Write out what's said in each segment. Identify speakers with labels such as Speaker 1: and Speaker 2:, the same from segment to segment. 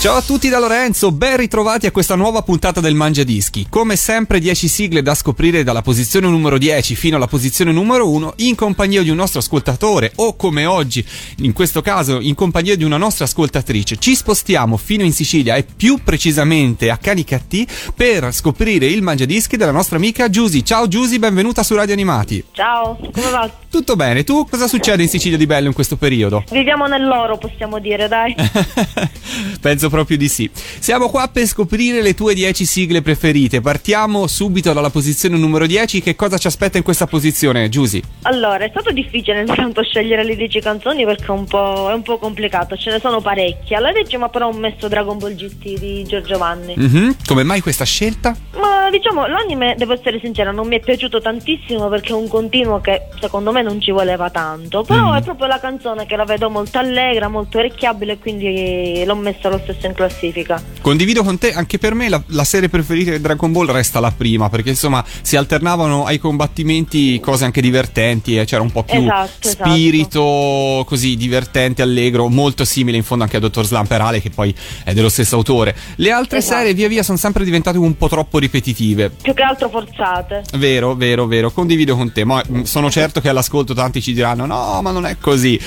Speaker 1: Ciao a tutti da Lorenzo, ben ritrovati a questa nuova puntata del Mangia Dischi. Come sempre 10 sigle da scoprire dalla posizione numero 10 fino alla posizione numero 1 in compagnia di un nostro ascoltatore o come oggi, in questo caso in compagnia di una nostra ascoltatrice. Ci spostiamo fino in Sicilia e più precisamente a Canicattì per scoprire il Mangia Dischi della nostra amica Giusy. Ciao Giusy, benvenuta su Radio Animati.
Speaker 2: Ciao, come va?
Speaker 1: Tutto bene, tu cosa succede in Sicilia di bello in questo periodo?
Speaker 2: Viviamo nell'oro, possiamo dire, dai.
Speaker 1: Penso proprio di sì. Siamo qua per scoprire le tue 10 sigle preferite. Partiamo subito dalla posizione numero 10. Che cosa ci aspetta in questa posizione, Giusy?
Speaker 2: Allora, è stato difficile intanto scegliere le 10 canzoni perché è un, po', è un po' complicato, ce ne sono parecchie. Alla decima però ho messo Dragon Ball GT di Giorgio Vanni.
Speaker 1: Mm-hmm. Come mai questa scelta?
Speaker 2: Ma diciamo, l'anime, devo essere sincera, non mi è piaciuto tantissimo perché è un continuo che secondo me non ci voleva tanto. Però
Speaker 1: Mm.
Speaker 2: è proprio la canzone che la vedo molto allegra, molto orecchiabile quindi l'ho messa lo stesso in classifica.
Speaker 1: Condivido con te, anche per me la, la serie preferita di Dragon Ball resta la prima, perché insomma si alternavano ai combattimenti cose anche divertenti, e c'era un po' più
Speaker 2: Esatto, esatto.
Speaker 1: spirito così divertente, allegro, molto simile in fondo anche a Dottor Slamperale che poi è dello stesso autore. Le altre
Speaker 2: Esatto.
Speaker 1: serie via via sono sempre diventate un po' troppo ripetitive.
Speaker 2: Più che altro forzate.
Speaker 1: Vero, vero, vero, condivido con te, ma sono certo che all'ascolto tanti ci diranno no, ma non è così.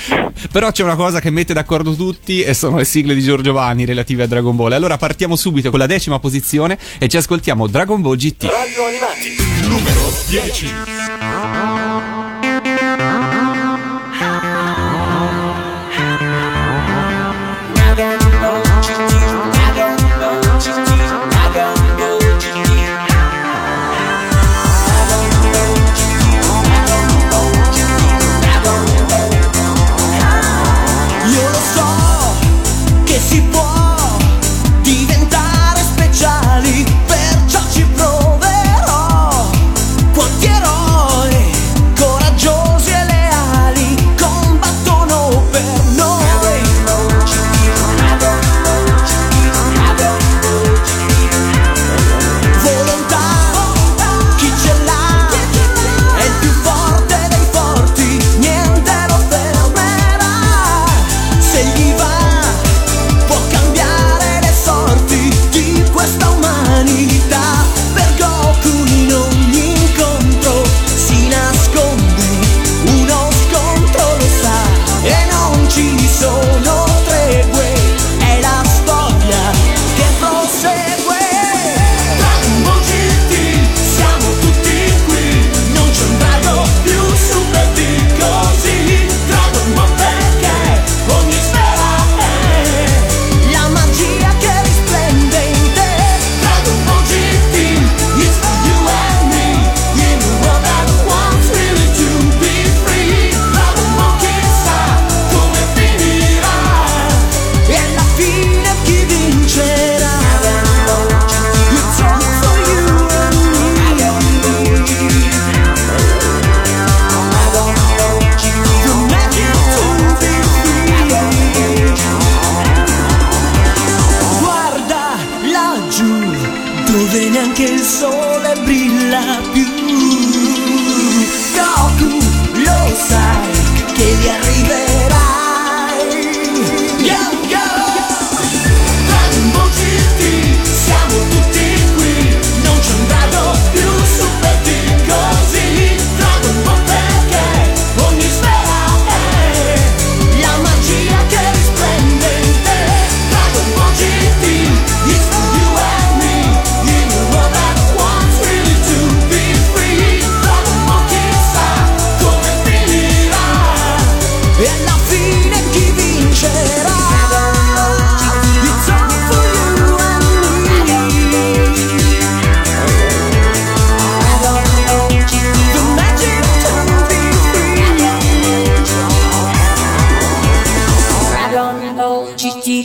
Speaker 1: Però c'è una cosa che mette d'accordo tutti e sono le sigle di Giorgio Vanni relative a Dragon Ball. Allora partiamo subito con la decima posizione e ci ascoltiamo Dragon Ball GT.
Speaker 3: Radio Animati, numero 10.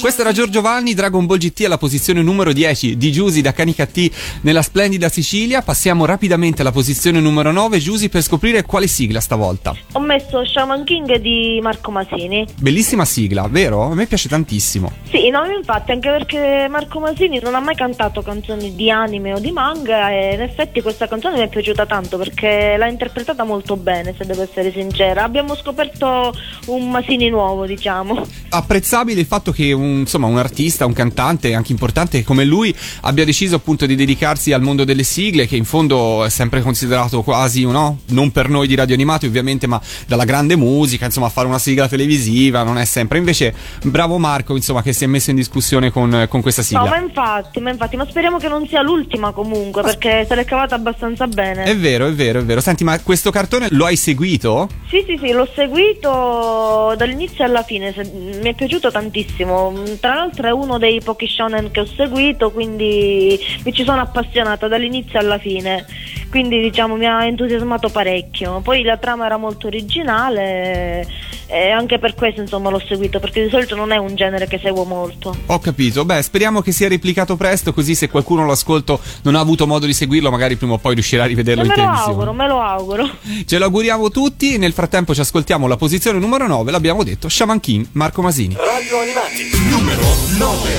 Speaker 1: Questo era Giorgio Vanni, Dragon Ball GT alla posizione numero 10 di Giusy da Canicattì nella splendida Sicilia. Passiamo rapidamente alla posizione numero 9, Giusy, per scoprire quale sigla stavolta.
Speaker 2: Ho messo Shaman King di Marco Masini.
Speaker 1: Bellissima sigla, vero? A me piace tantissimo.
Speaker 2: Sì, no, infatti, anche perché Marco Masini non ha mai cantato canzoni di anime o di manga e in effetti questa canzone mi è piaciuta tanto perché l'ha interpretata molto bene, se devo essere sincera. Abbiamo scoperto un Masini nuovo, diciamo.
Speaker 1: Apprezzabile il fatto che un, insomma, un artista, un cantante anche importante come lui abbia deciso appunto di dedicarsi al mondo delle sigle, che in fondo è sempre considerato quasi, no? non per noi di radio animati ovviamente, ma dalla grande musica, insomma, fare una sigla televisiva non è sempre. Invece, bravo Marco, insomma, che si è messo in discussione con, con questa sigla.
Speaker 2: No, ma infatti, ma infatti, ma speriamo che non sia l'ultima comunque, perché se l'è cavata abbastanza bene.
Speaker 1: È vero, è vero, è vero. Senti, ma questo cartone lo hai seguito?
Speaker 2: Sì, sì, sì, l'ho seguito dall'inizio alla fine, mi è piaciuto tantissimo. Tra l'altro è uno dei pochi shonen che ho seguito, quindi mi ci sono appassionata dall'inizio alla fine. Quindi diciamo mi ha entusiasmato parecchio. Poi la trama era molto originale e anche per questo insomma l'ho seguito, perché di solito non è un genere che seguo molto.
Speaker 1: Ho capito. Beh, speriamo che sia replicato presto, così se qualcuno l'ascolto non ha avuto modo di seguirlo, magari prima o poi riuscirà a rivederlo in
Speaker 2: me lo
Speaker 1: televisione.
Speaker 2: auguro, me lo auguro.
Speaker 1: Ce lo auguriamo tutti. Nel frattempo ci ascoltiamo la posizione numero 9, l'abbiamo detto, Shaman King, Marco Masini.
Speaker 3: Radio Animati, numero 9.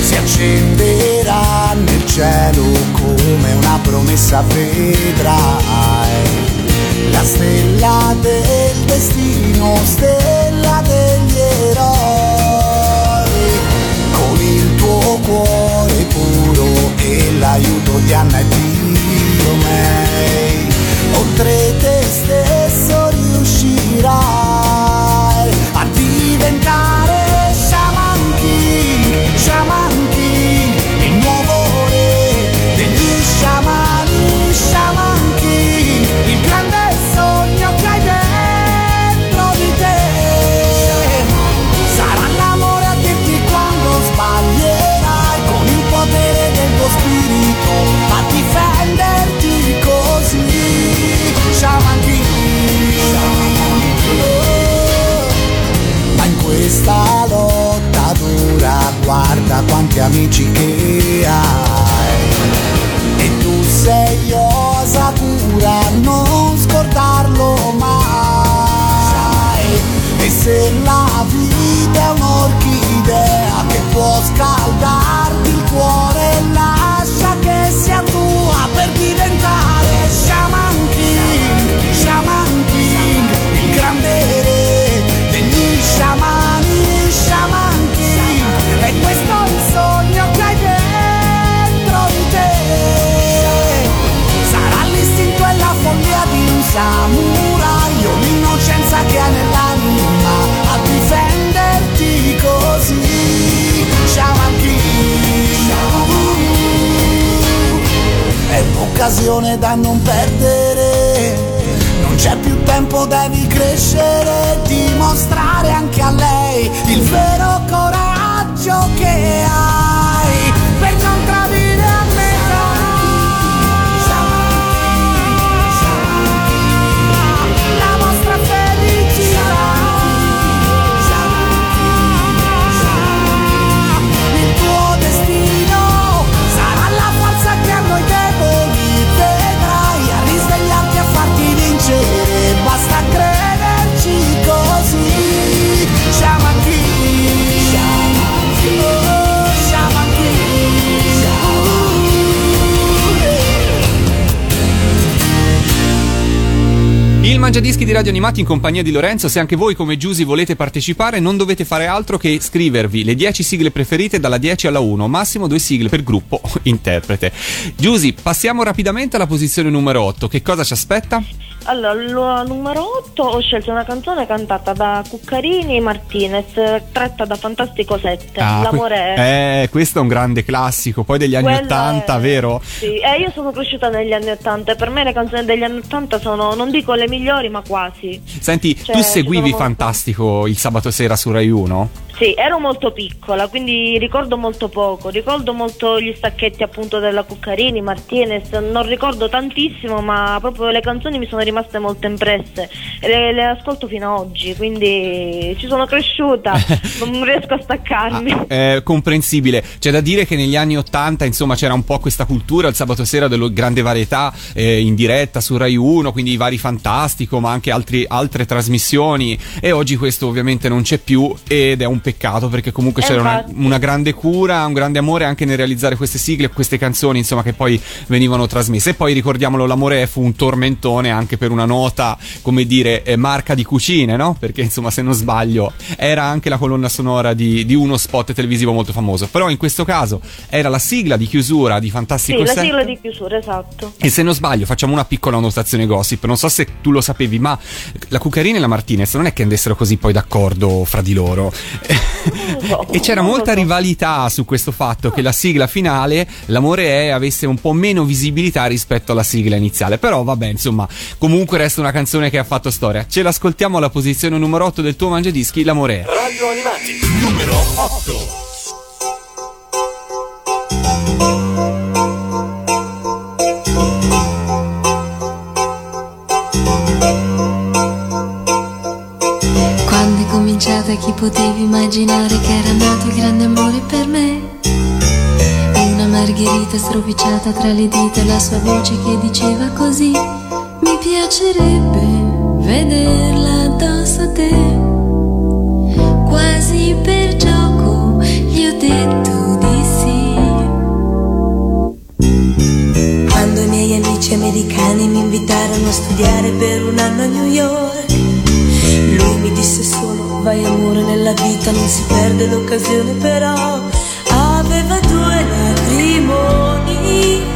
Speaker 4: si accenderà nel cielo come una promessa vedrai la stella del destino, stella cuore puro e l'aiuto di Anna e Diomei oltre te stesso riuscirai guarda quanti amici che hai un'occasione da non perdere. Non c'è più tempo, devi crescere Dimostrare anche a lei
Speaker 1: Mangiadischi di Radio Animati in compagnia di Lorenzo. Se anche voi come Giusy volete partecipare, non dovete fare altro che scrivervi le 10 sigle preferite dalla 10 alla 1, massimo due sigle per gruppo o interprete. Giusy, passiamo rapidamente alla posizione numero 8. Che cosa ci aspetta?
Speaker 2: Allora, la numero 8 ho scelto una canzone cantata da Cuccarini e Martinez, tratta da Fantastico 7. L'amore
Speaker 1: que-. Eh, questo è un grande classico, poi degli anni
Speaker 2: Quella
Speaker 1: 80,
Speaker 2: è-
Speaker 1: vero?
Speaker 2: Sì, e io sono cresciuta negli anni 80 e per me le canzoni degli anni 80 sono, non dico le migliori, ma quasi.
Speaker 1: Senti,
Speaker 2: Cioè,
Speaker 1: tu seguivi
Speaker 2: sono molto.
Speaker 1: Fantastico il sabato sera su Rai 1?
Speaker 2: Sì, ero molto piccola, quindi ricordo molto poco. Ricordo molto gli stacchetti appunto della Cuccarini, Martinez, non ricordo tantissimo, ma proprio le canzoni mi sono rimaste molto impresse le, le ascolto fino ad oggi, quindi ci sono cresciuta, non riesco a staccarmi.
Speaker 1: Ah, è comprensibile. C'è da dire che negli anni Ottanta, insomma, c'era un po' questa cultura il sabato sera della grande varietà eh, in diretta su Rai 1, quindi i vari Fantastico, ma anche altri, altre trasmissioni e oggi questo ovviamente non c'è più ed è un peccato perché comunque
Speaker 2: Eh,
Speaker 1: c'era una, una grande cura, un grande amore anche nel realizzare queste sigle, queste canzoni, insomma, che poi venivano trasmesse. E poi ricordiamolo, l'amore fu un tormentone anche per una nota, come dire, eh, marca di cucine, no? Perché insomma, se non sbaglio, era anche la colonna sonora di, di uno spot televisivo molto famoso. Però in questo caso era la sigla di chiusura di
Speaker 2: Sì,
Speaker 1: Fantastico
Speaker 2: la
Speaker 1: 7.
Speaker 2: sigla di chiusura, esatto.
Speaker 1: E se non sbaglio, facciamo una piccola annotazione gossip. Non so se tu lo sapevi, ma la Cuccarina e la Martinez non è che andassero così poi d'accordo fra di loro. E c'era molta rivalità su questo fatto che la sigla finale, L'amore è, avesse un po' meno visibilità rispetto alla sigla iniziale. Però vabbè, insomma, comunque resta una canzone che ha fatto storia. Ce l'ascoltiamo alla posizione numero 8 del tuo mangiadischi, L'amore è.
Speaker 3: Radio Animati, numero 8.
Speaker 5: Potevi immaginare che era nato il grande amore per me? Una margherita stropicciata tra le dita e la sua voce che diceva così Mi piacerebbe vederla addosso a te Quasi per gioco gli ho detto di sì
Speaker 6: Quando i miei amici americani mi invitarono a studiare per un anno a New York, lui mi disse solo vai amore nella vita non si perde l'occasione però aveva due lacrimoni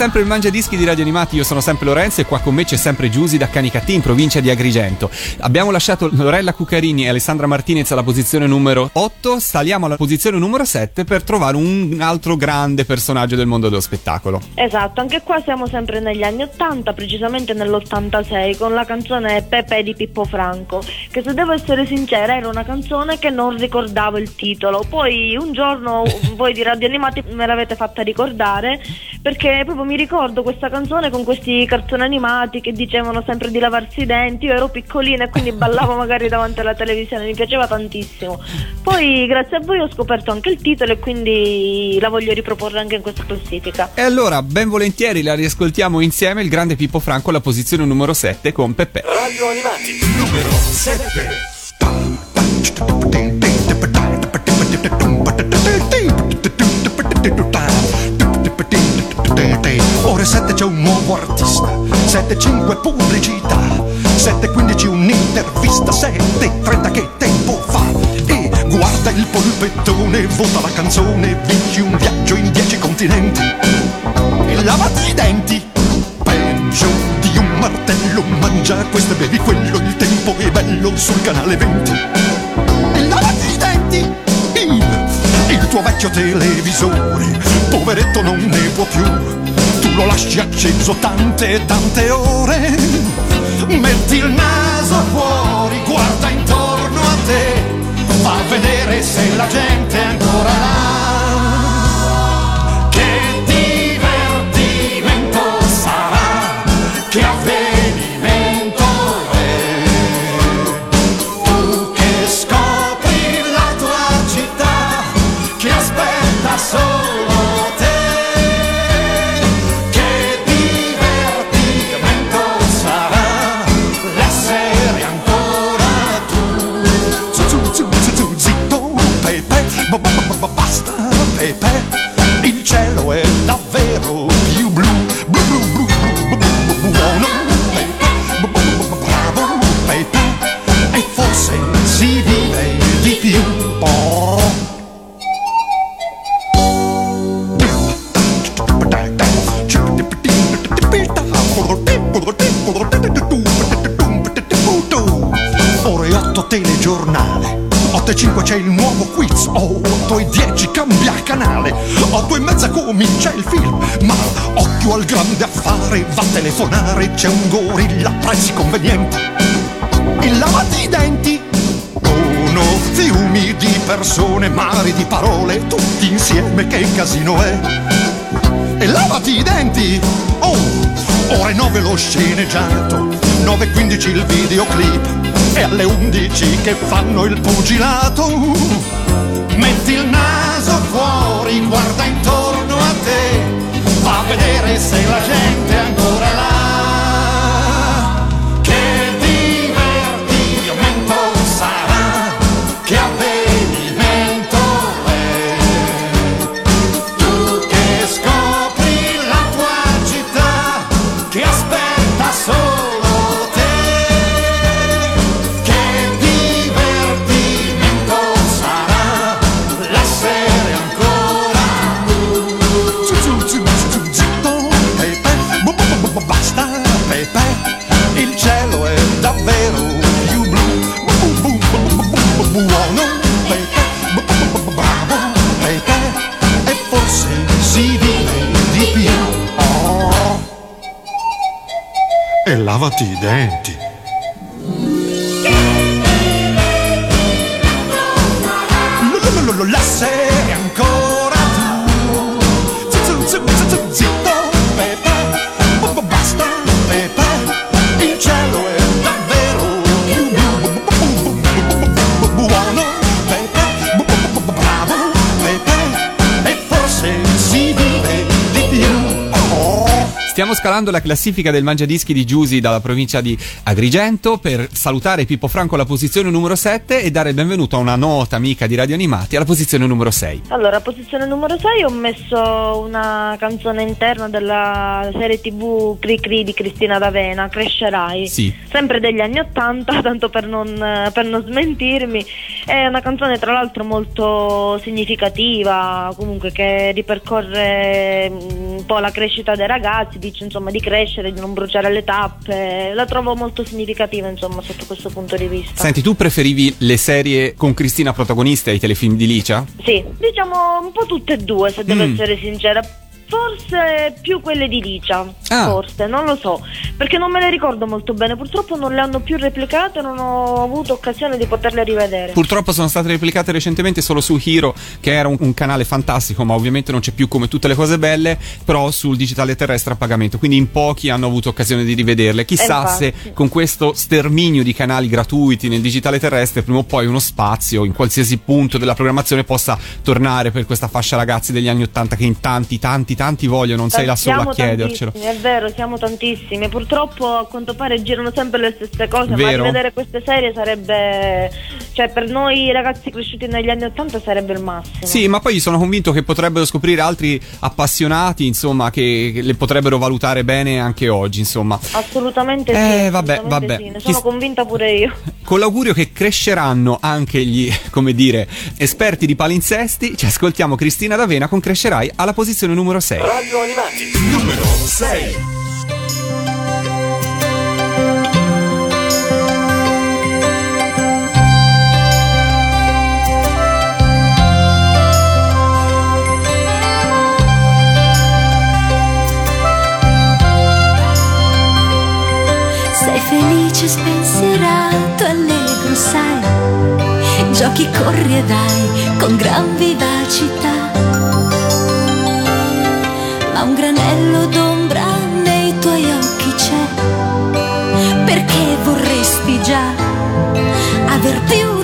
Speaker 1: sempre il Mangia Dischi di Radio Animati, io sono sempre Lorenzo e qua con me c'è sempre Giusy da Canicattì in provincia di Agrigento. Abbiamo lasciato Lorella Cucarini e Alessandra Martinez alla posizione numero 8, saliamo alla posizione numero 7 per trovare un altro grande personaggio del mondo dello spettacolo.
Speaker 2: Esatto, anche qua siamo sempre negli anni 80, precisamente nell'86, con la canzone Pepe di Pippo Franco, che se devo essere sincera era una canzone che non ricordavo il titolo. Poi un giorno voi di Radio Animati me l'avete fatta ricordare perché proprio mi ricordo questa canzone con questi cartoni animati che dicevano sempre di lavarsi i denti, io ero piccolina e quindi ballavo magari davanti alla televisione, mi piaceva tantissimo. Poi grazie a voi ho scoperto anche il titolo e quindi la voglio riproporre anche in questa classifica.
Speaker 1: E allora, ben volentieri la riascoltiamo insieme il grande Pippo Franco alla posizione numero 7 con Peppe.
Speaker 3: Radio Animati, numero 7.
Speaker 7: 7.5 pubblicità, 7.15 un'intervista, 7.30 che tempo fa? E guarda il polpettone, vota la canzone, vinci un viaggio in 10 continenti. E lavati i denti, peggio di un martello, mangia questo e bevi quello, il tempo è bello sul canale 20. E lavati i denti, il, il tuo vecchio televisore, poveretto non ne può più. Tu lo lasci acceso tante tante ore. Metti il naso fuori, guarda intorno a te, fa vedere se la gente è ancora là. Canale 8 e mezza comincia il film Ma occhio al grande affare Va a telefonare C'è un gorilla a prezzi convenienti E lavati i denti Sono fiumi di persone Mari di parole Tutti insieme che casino è e lavati i denti. Oh, ore 9 lo sceneggiato, 9.15 il videoclip e alle 11 che fanno il pugilato. Metti il naso vedere se la gente è ancora là. E lavati i denti.
Speaker 1: Scalando la classifica del mangiadischi di Giusi dalla provincia di Agrigento per salutare Pippo Franco alla posizione numero 7 e dare il benvenuto a una nota amica di Radio Animati alla posizione numero 6.
Speaker 2: Allora, posizione numero 6 ho messo una canzone interna della serie tv Cri Cri di Cristina D'Avena, Crescerai.
Speaker 1: Sì.
Speaker 2: Sempre degli anni 80, tanto per non, per non smentirmi. È una canzone tra l'altro molto significativa, comunque che ripercorre mm, un po' la crescita dei ragazzi, dice insomma di crescere, di non bruciare le tappe. La trovo molto significativa insomma sotto questo punto di vista.
Speaker 1: Senti, tu preferivi le serie con Cristina protagonista ai telefilm di Licia?
Speaker 2: Sì, diciamo un po' tutte e due se devo
Speaker 1: Mm.
Speaker 2: essere sincera. Forse più quelle di Licia,
Speaker 1: Ah.
Speaker 2: forse, non lo so, perché non me le ricordo molto bene, purtroppo non le hanno più replicate, non ho avuto occasione di poterle rivedere.
Speaker 1: Purtroppo sono state replicate recentemente solo su Hero, che era un, un canale fantastico, ma ovviamente non c'è più come tutte le cose belle, però sul digitale terrestre a pagamento. Quindi in pochi hanno avuto occasione di rivederle. Chissà
Speaker 2: Eh,
Speaker 1: se con questo sterminio di canali gratuiti nel digitale terrestre, prima o poi uno spazio in qualsiasi punto della programmazione possa tornare per questa fascia ragazzi degli anni Ottanta che in tanti, tanti, tanti vogliono, non sei solo
Speaker 2: Siamo
Speaker 1: a chiedercelo.
Speaker 2: È vero, siamo tantissimi. Purtroppo a quanto pare girano sempre le stesse cose,
Speaker 1: Vero.
Speaker 2: ma rivedere queste serie sarebbe. cioè per noi ragazzi cresciuti negli anni Ottanta sarebbe il massimo.
Speaker 1: Sì, ma poi sono convinto che potrebbero scoprire altri appassionati, insomma, che, che le potrebbero valutare bene anche oggi, insomma.
Speaker 2: Assolutamente
Speaker 1: Eh,
Speaker 2: sì.
Speaker 1: vabbè,
Speaker 2: assolutamente
Speaker 1: vabbè.
Speaker 2: sì, Ne sono convinta pure io.
Speaker 1: Con l'augurio che cresceranno anche gli, come dire, esperti di palinsesti, ci ascoltiamo Cristina D'Avena con Crescerai alla posizione numero 6.
Speaker 7: Radio Animati, numero 6.
Speaker 8: Sei felice, spensierato, allegro, sai. Giochi, corri e vai con gran vivacità. Ma un granello d'ombra nei tuoi occhi c'è. Perché vorresti già aver più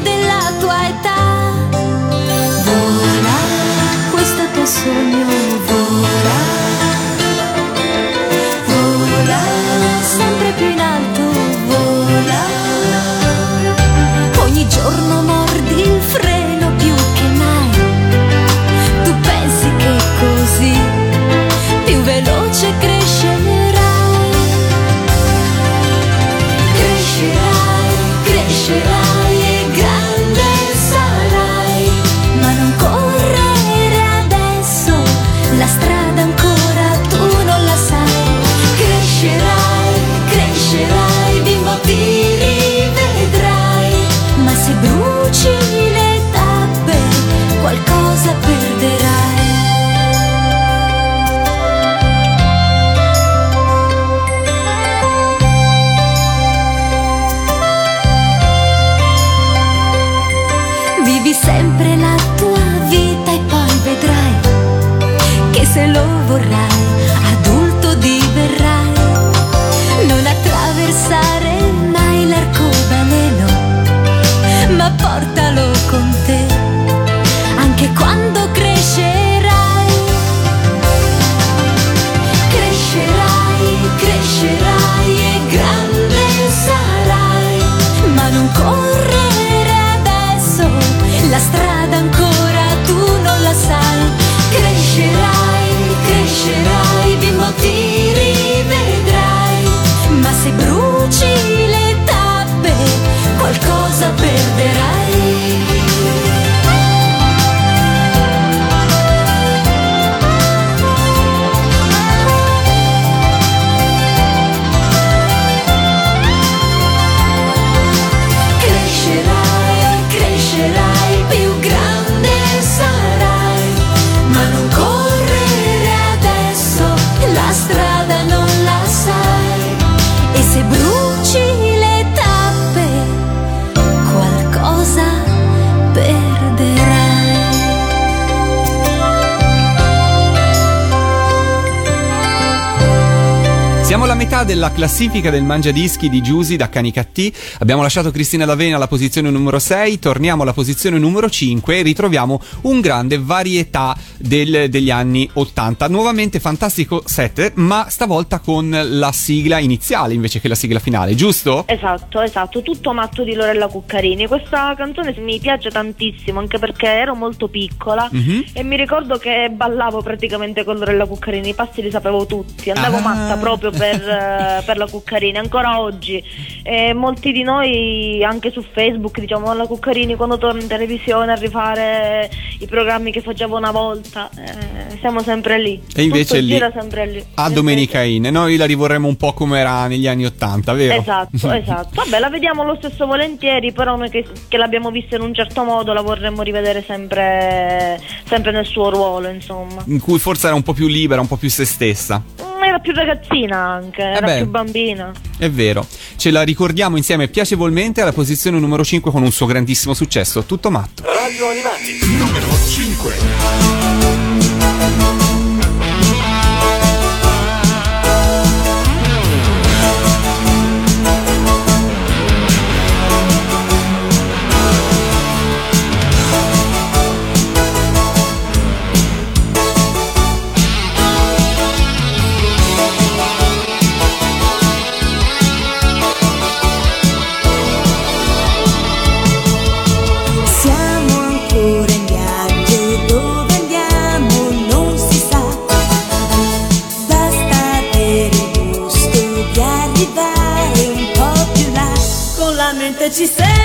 Speaker 1: metà della classifica del mangiadischi di Giusy da Canicattì. Abbiamo lasciato Cristina D'Avena alla posizione numero 6, torniamo alla posizione numero 5 e ritroviamo un grande varietà del- degli anni 80. Nuovamente fantastico set, ma stavolta con la sigla iniziale invece che la sigla finale, giusto?
Speaker 2: Esatto, esatto, tutto matto di Lorella Cuccarini. Questa canzone mi piace tantissimo anche perché ero molto piccola
Speaker 1: Mhm.
Speaker 2: e mi ricordo che ballavo praticamente con Lorella Cuccarini, i passi li sapevo tutti, andavo
Speaker 1: Ah.
Speaker 2: matta proprio per, eh, per la Cuccarini, ancora oggi. E molti di noi anche su Facebook diciamo la Cuccarini quando torna in televisione a rifare i programmi che faceva una volta, eh, siamo sempre lì.
Speaker 1: E invece lì
Speaker 2: sempre lì.
Speaker 1: a Domenica In. Noi la rivorremmo un po' come era negli anni 80, vero?
Speaker 2: Esatto, esatto. Vabbè, la vediamo lo stesso volentieri, però noi che, che l'abbiamo vista in un certo modo la vorremmo rivedere sempre, sempre nel suo ruolo, insomma.
Speaker 1: In cui forse era un po' più libera, un po' più se stessa.
Speaker 2: Era più ragazzina anche, era
Speaker 1: beh.
Speaker 2: più bambina.
Speaker 1: È vero. Ce la ricordiamo insieme piacevolmente alla posizione numero 5 con un suo grandissimo successo, Tutto matto.
Speaker 8: Radio Animati. Numero 5.
Speaker 6: La mente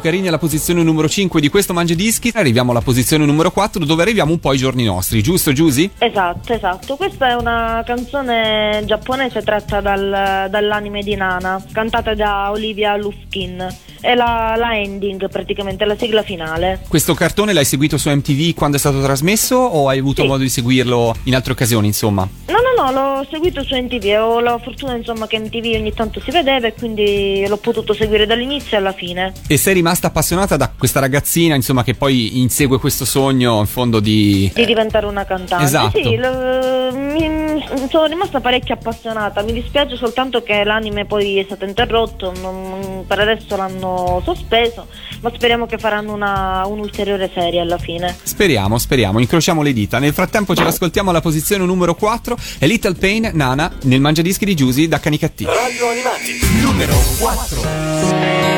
Speaker 1: Cucarini alla posizione numero 5 di questo Mangia Dischi. Arriviamo alla posizione numero 4 dove arriviamo un po' ai giorni nostri, giusto Giusy?
Speaker 2: Esatto, esatto. Questa è una canzone giapponese tratta dal- dall'anime di Nana, cantata da Olivia Luskin. È la, la ending praticamente, la sigla finale.
Speaker 1: Questo cartone l'hai seguito su MTV quando è stato trasmesso o hai avuto
Speaker 2: Sì.
Speaker 1: modo di seguirlo in altre occasioni, insomma?
Speaker 2: No, no, no, l'ho seguito su MTV ho la fortuna insomma che MTV ogni tanto si vedeva e quindi l'ho potuto seguire dall'inizio alla fine.
Speaker 1: E sei rimasta appassionata da questa ragazzina, insomma, che poi insegue questo sogno in fondo di...
Speaker 2: Di diventare una cantante.
Speaker 1: Esatto.
Speaker 2: Sì, lo- mi- sono rimasta parecchio appassionata. Mi dispiace soltanto che l'anime poi è stato interrotto, non- per adesso l'hanno sospeso, ma speriamo che faranno una, un'ulteriore serie alla fine.
Speaker 1: Speriamo, speriamo, incrociamo le dita. Nel frattempo ce l'ascoltiamo alla posizione numero 4 e Little Pain, Nana, nel mangiadischi di Giusy da Canicattì.
Speaker 8: Radio Animati, numero 4.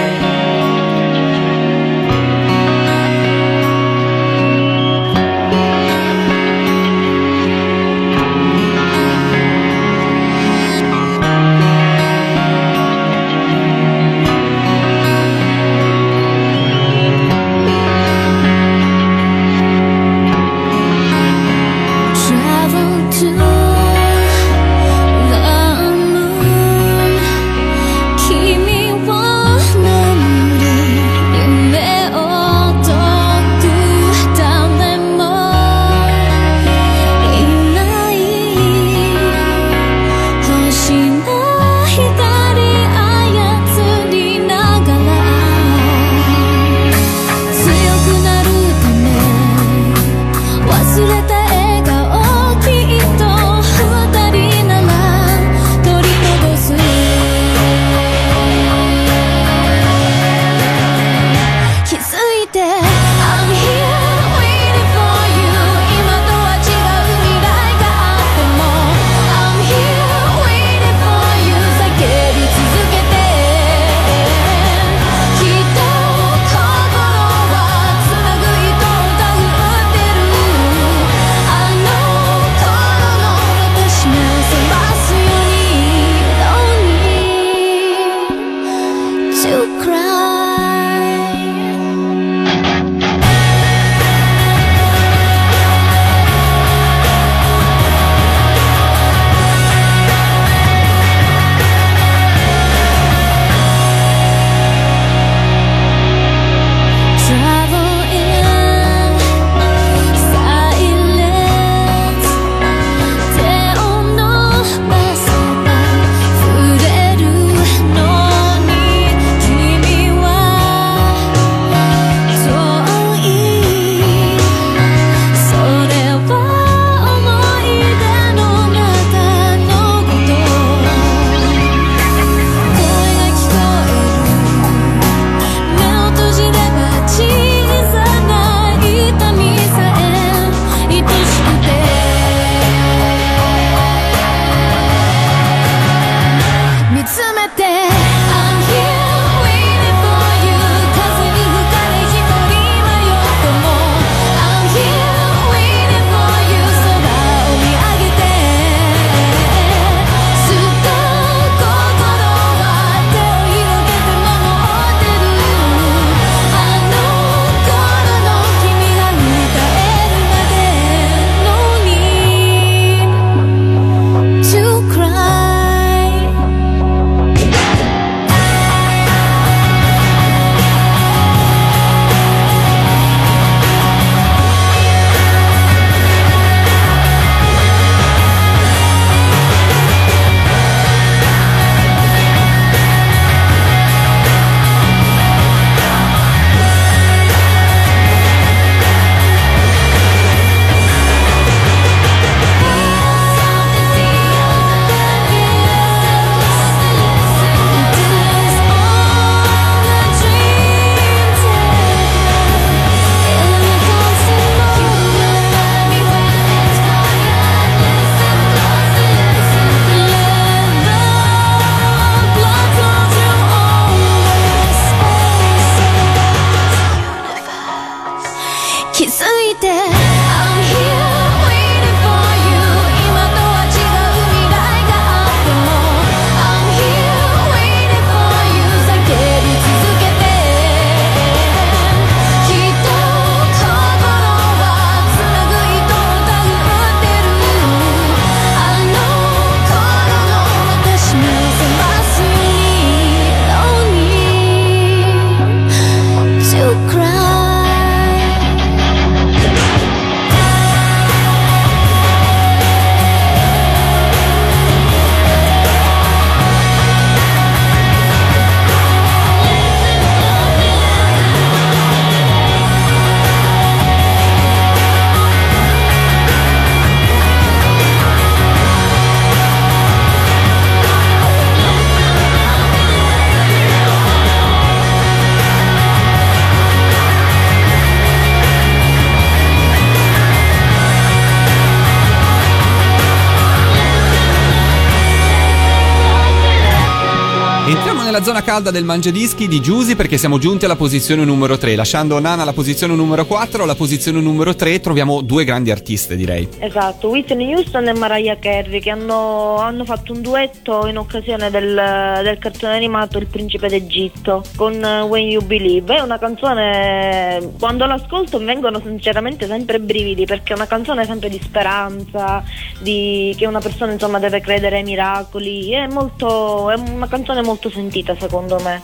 Speaker 1: Calda del mangiadischi di Giusy perché siamo giunti alla posizione numero 3. Lasciando Nana alla posizione numero 4, alla posizione numero 3 troviamo due grandi artiste, direi.
Speaker 2: Esatto, Whitney Houston e Mariah Carey che hanno, hanno fatto un duetto in occasione del, del cartone animato Il Principe d'Egitto con eh, When You Believe. È una canzone, quando l'ascolto vengono sinceramente sempre brividi perché è una canzone sempre di speranza, di, che una persona insomma deve credere ai miracoli. È, molto, è una canzone molto sentita secondo me.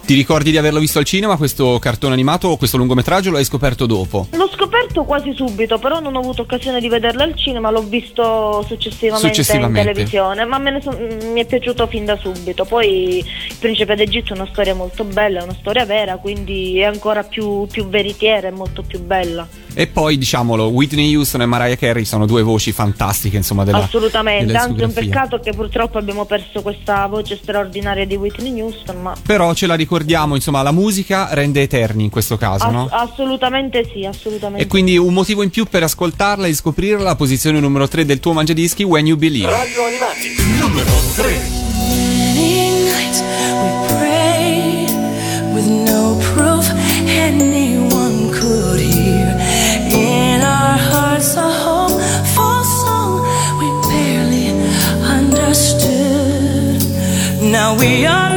Speaker 1: Ti ricordi di averlo visto al cinema questo cartone animato o questo lungometraggio l'hai scoperto dopo?
Speaker 2: L'ho scoperto quasi subito, però non ho avuto occasione di vederlo al cinema, l'ho visto successivamente,
Speaker 1: Successivamente.
Speaker 2: in televisione, ma me ne son- mi è piaciuto fin da subito. Poi Il Principe d'Egitto è una storia molto bella, è una storia vera, quindi è ancora più, più veritiera, è molto più bella.
Speaker 1: E poi, diciamolo, Whitney Houston e Mariah Carey sono due voci fantastiche, insomma, della
Speaker 2: Assolutamente,
Speaker 1: della
Speaker 2: è un peccato che purtroppo abbiamo perso questa voce straordinaria di Whitney Houston, ma
Speaker 1: Però ce la ricordiamo, insomma, la musica rende eterni in questo caso,
Speaker 2: ass-
Speaker 1: no?
Speaker 2: assolutamente sì, assolutamente
Speaker 1: E quindi un motivo in più per ascoltarla e scoprirla, la posizione numero 3 del tuo mangiadischi, When You Believe.
Speaker 8: Radio Animati, numero 3.
Speaker 6: Many nights we prayed with no proof anyone we are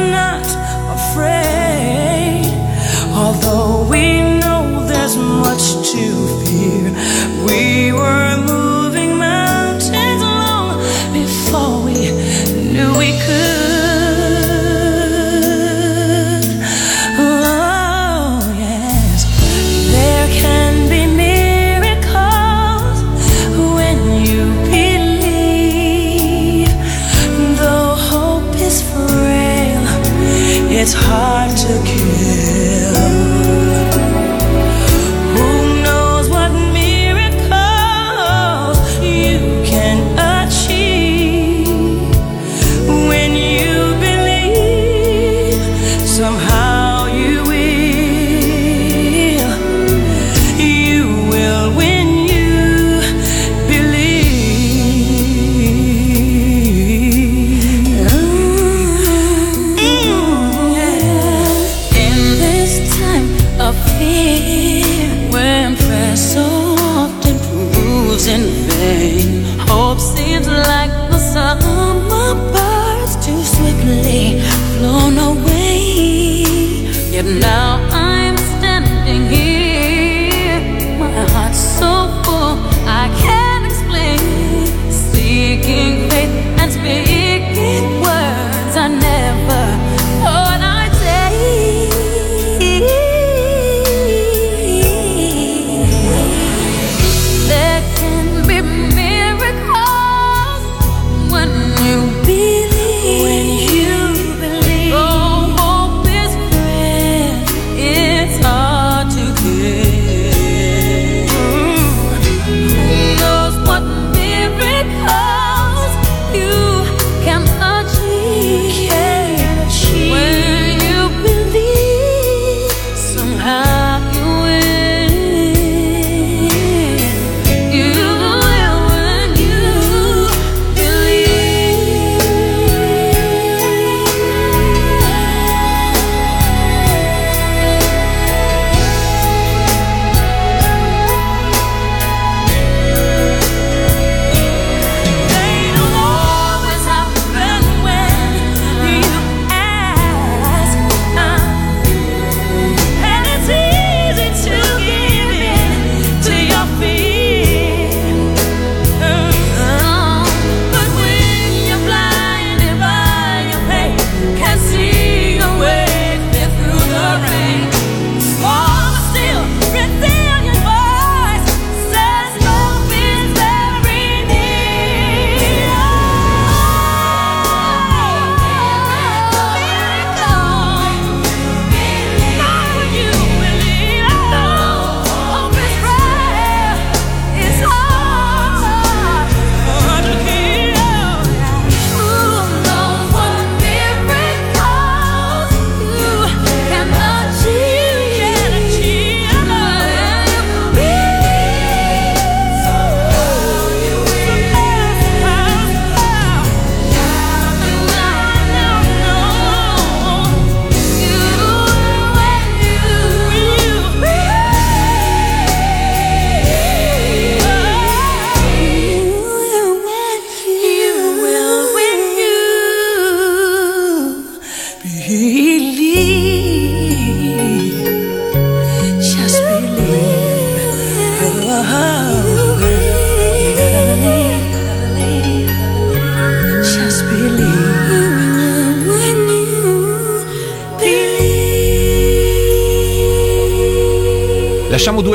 Speaker 1: me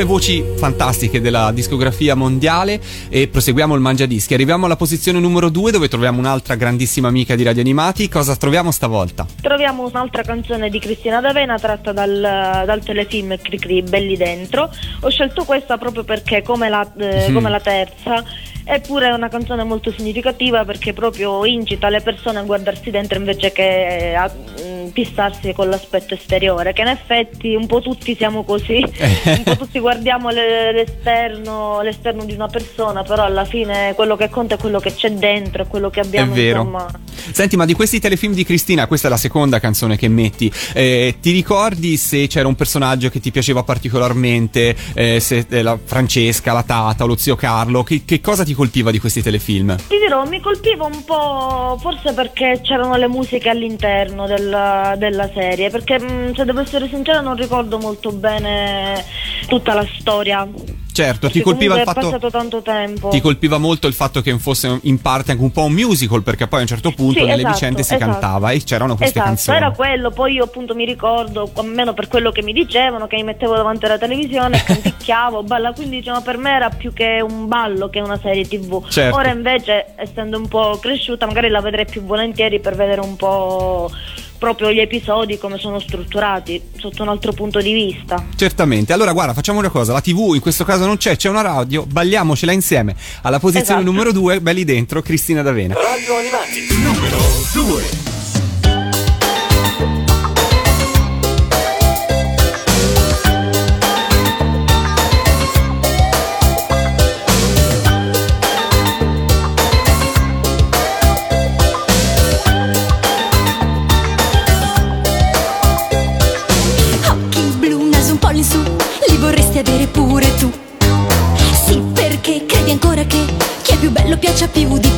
Speaker 1: voci fantastiche della discografia mondiale e proseguiamo il Mangia Dischi. Arriviamo alla posizione numero 2 dove troviamo un'altra grandissima amica di Radio Animati. Cosa troviamo stavolta?
Speaker 2: Troviamo un'altra canzone di Cristina D'Avena tratta dal, dal telefilm Cricri, Belli Dentro. Ho scelto questa proprio perché, come la, eh, come la terza, Eppure è una canzone molto significativa perché proprio incita le persone a guardarsi dentro invece che a fissarsi con l'aspetto esteriore, che in effetti un po' tutti siamo così, un po' tutti guardiamo le- l'esterno, l'esterno di una persona, però alla fine quello che conta è quello che c'è dentro, è quello che abbiamo
Speaker 1: È vero.
Speaker 2: insomma.
Speaker 1: Senti, ma di questi telefilm di Cristina, questa è la seconda canzone che metti. eh, ti ricordi se c'era un personaggio che ti piaceva particolarmente? eh, se eh, la Francesca, la Tata, lo zio Carlo? Che, che cosa ti colpiva di questi telefilm?
Speaker 2: Ti dirò, mi colpiva un po', forse perché c'erano le musiche all'interno della, della serie, perché mh, se devo essere sincera non ricordo molto bene tutta la storia.
Speaker 1: Certo, ti colpiva il fatto.
Speaker 2: È passato tanto tempo.
Speaker 1: Ti colpiva molto il fatto che fosse in parte anche un po' un musical, perché poi a un certo punto
Speaker 2: Sì,
Speaker 1: nelle
Speaker 2: esatto,
Speaker 1: vicende si
Speaker 2: esatto.
Speaker 1: cantava e c'erano queste
Speaker 2: esatto,
Speaker 1: canzoni.
Speaker 2: era quello, poi io appunto mi ricordo, almeno per quello che mi dicevano, che mi mettevo davanti alla televisione, canticchiavo, balla, quindi diciamo per me era più che un ballo che una serie tv.
Speaker 1: Certo.
Speaker 2: Ora invece, essendo un po' cresciuta, magari la vedrei più volentieri per vedere un po' proprio gli episodi come sono strutturati sotto un altro punto di vista.
Speaker 1: Certamente. Allora, guarda, facciamo una cosa: la TV in questo caso non c'è, c'è una radio, balliamocela insieme. Alla posizione
Speaker 2: Esatto.
Speaker 1: numero 2, belli dentro, Cristina D'Avena.
Speaker 9: Radio Animati. Numero 2.
Speaker 8: Chi è più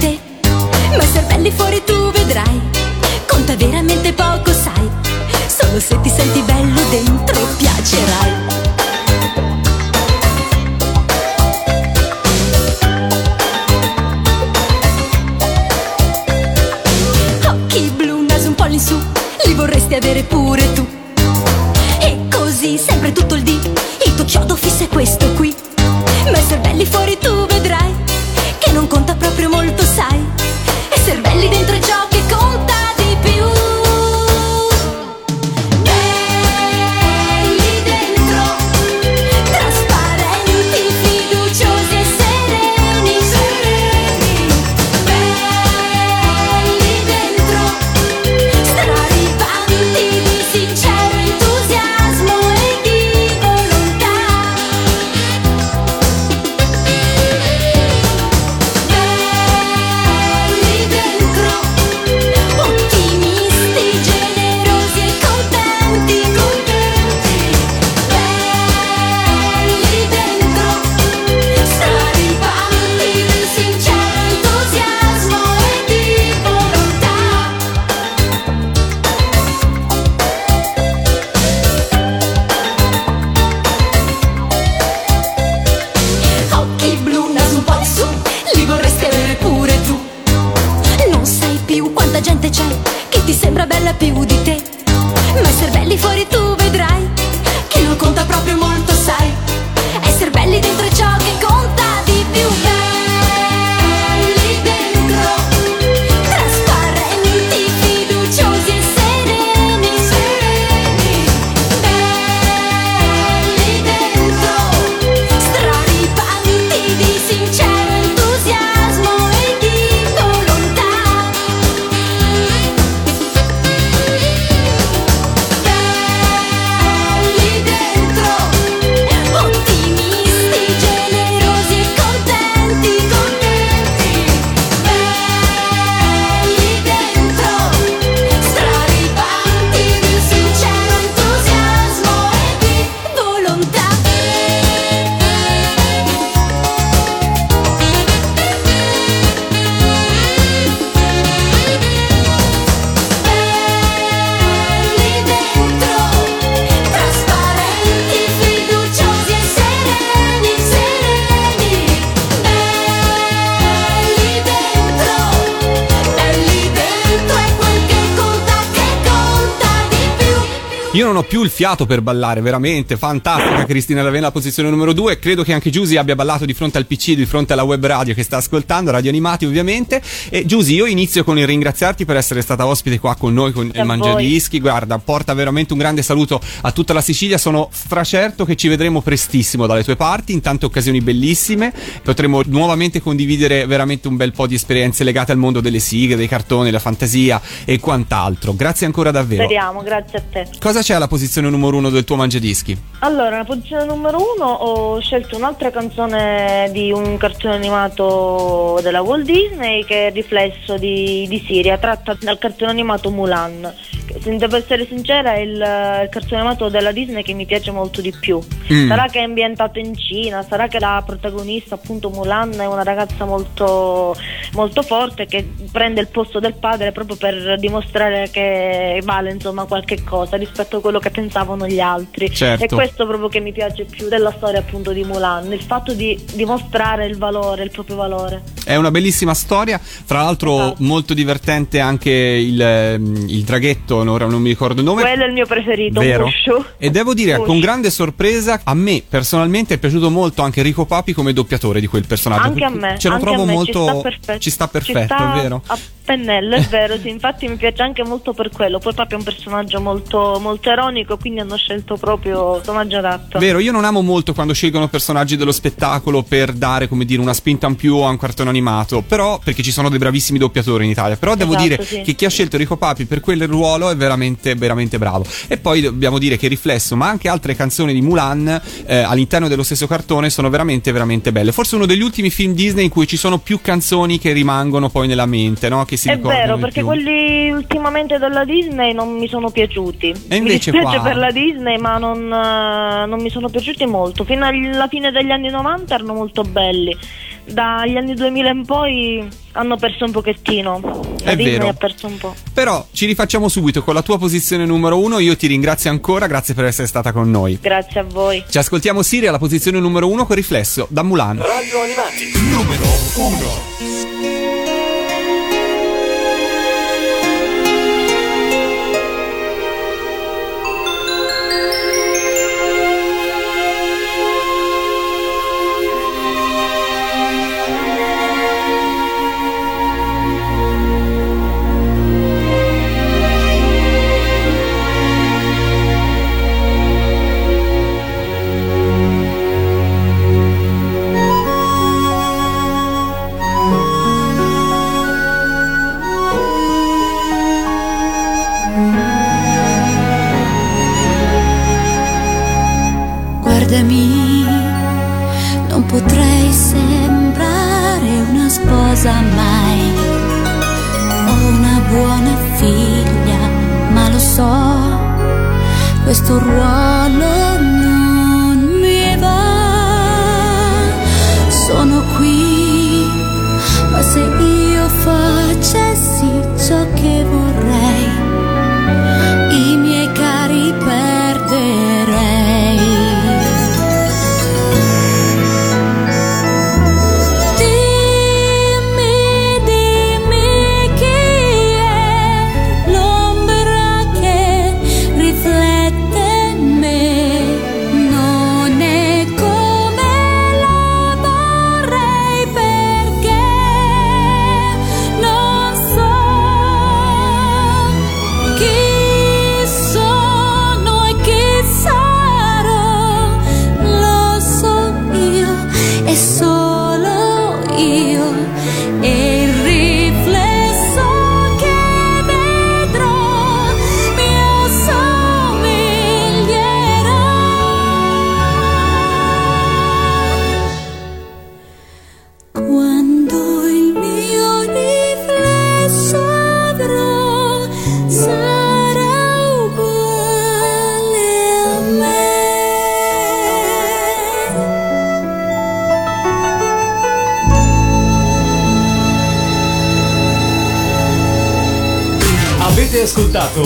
Speaker 1: Io non ho più il fiato per ballare, veramente fantastica Cristina D'Avena alla posizione numero 2. Credo che anche Giusy abbia ballato di fronte al PC, di fronte alla web radio che sta ascoltando, radio animati ovviamente. E Giusy, io inizio con il ringraziarti per essere stata ospite qua con noi con
Speaker 2: A
Speaker 1: il Mangiadischi. Guarda, porta veramente un grande saluto a tutta la Sicilia. Sono stracerto che ci vedremo prestissimo dalle tue parti, in tante occasioni bellissime. Potremo nuovamente condividere veramente un bel po' di esperienze legate al mondo delle sigle, dei cartoni, della fantasia e quant'altro. Grazie ancora davvero.
Speaker 2: Speriamo, grazie a te.
Speaker 1: Cosa c'è alla posizione numero uno del tuo Mangiadischi?
Speaker 2: Allora, nella posizione numero uno ho scelto un'altra canzone di un cartone animato della Walt Disney che è riflesso di, di Siria, tratta dal cartone animato Mulan. Devo essere sincera, è il, il cartone animato della Disney che mi piace molto di più.
Speaker 1: Mm.
Speaker 2: Sarà che è ambientato in Cina, sarà che la protagonista, appunto Mulan, è una ragazza molto, molto forte che prende il posto del padre proprio per dimostrare che vale insomma qualche cosa rispetto a quello che pensavano gli altri.
Speaker 1: Certo.
Speaker 2: E questo proprio che mi piace più della storia appunto di Mulan, il fatto di dimostrare il valore, il proprio valore.
Speaker 1: È una bellissima storia, fra l'altro
Speaker 2: Esatto.
Speaker 1: molto divertente anche il, il draghetto, ora non mi ricordo il nome.
Speaker 2: Quello è il mio preferito,
Speaker 1: Vero?
Speaker 2: Mushu.
Speaker 1: E devo dire,
Speaker 2: Mushu.
Speaker 1: con grande sorpresa, a me personalmente è piaciuto molto anche Enrico Papi come doppiatore di quel personaggio.
Speaker 2: Anche a me,
Speaker 1: Ce lo trovo molto.
Speaker 2: ci sta perfetto.
Speaker 1: ci sta perfetto,
Speaker 2: Ci sta
Speaker 1: è vero?
Speaker 2: A pennello, è vero, sì, infatti mi piace anche molto per quello. Poi Papi è un personaggio molto, molto ironico, quindi hanno scelto proprio il personaggio adatto.
Speaker 1: Vero, io non amo molto quando scelgono personaggi dello spettacolo per dare, come dire, una spinta in più a un cartone animato, però perché ci sono dei bravissimi doppiatori in Italia, però devo
Speaker 2: Esatto,
Speaker 1: dire
Speaker 2: sì.
Speaker 1: che chi ha scelto Enrico Papi per quel ruolo è veramente veramente bravo. E poi dobbiamo dire che Riflesso, ma anche altre canzoni di Mulan eh, all'interno dello stesso cartone sono veramente veramente belle. Forse uno degli ultimi film Disney in cui ci sono più canzoni che rimangono poi nella mente, no? Che si
Speaker 2: È vero, perché
Speaker 1: più.
Speaker 2: quelli ultimamente della Disney non mi sono piaciuti.
Speaker 1: E invece
Speaker 2: mi dispiace
Speaker 1: qua-
Speaker 2: per la Disney, ma non, eh, non mi sono piaciuti molto. Fino alla fine degli anni 90 erano molto belli. Dagli anni 2000 in poi hanno perso un pochettino. La
Speaker 1: È
Speaker 2: Disney
Speaker 1: vero.
Speaker 2: ha perso un po'.
Speaker 1: Però ci rifacciamo subito con la tua posizione numero uno. Io ti ringrazio ancora, grazie per essere stata con noi.
Speaker 2: Grazie a voi.
Speaker 1: Ci ascoltiamo Siri alla posizione numero uno con riflesso da Mulan.
Speaker 8: Radio Animati, numero 1.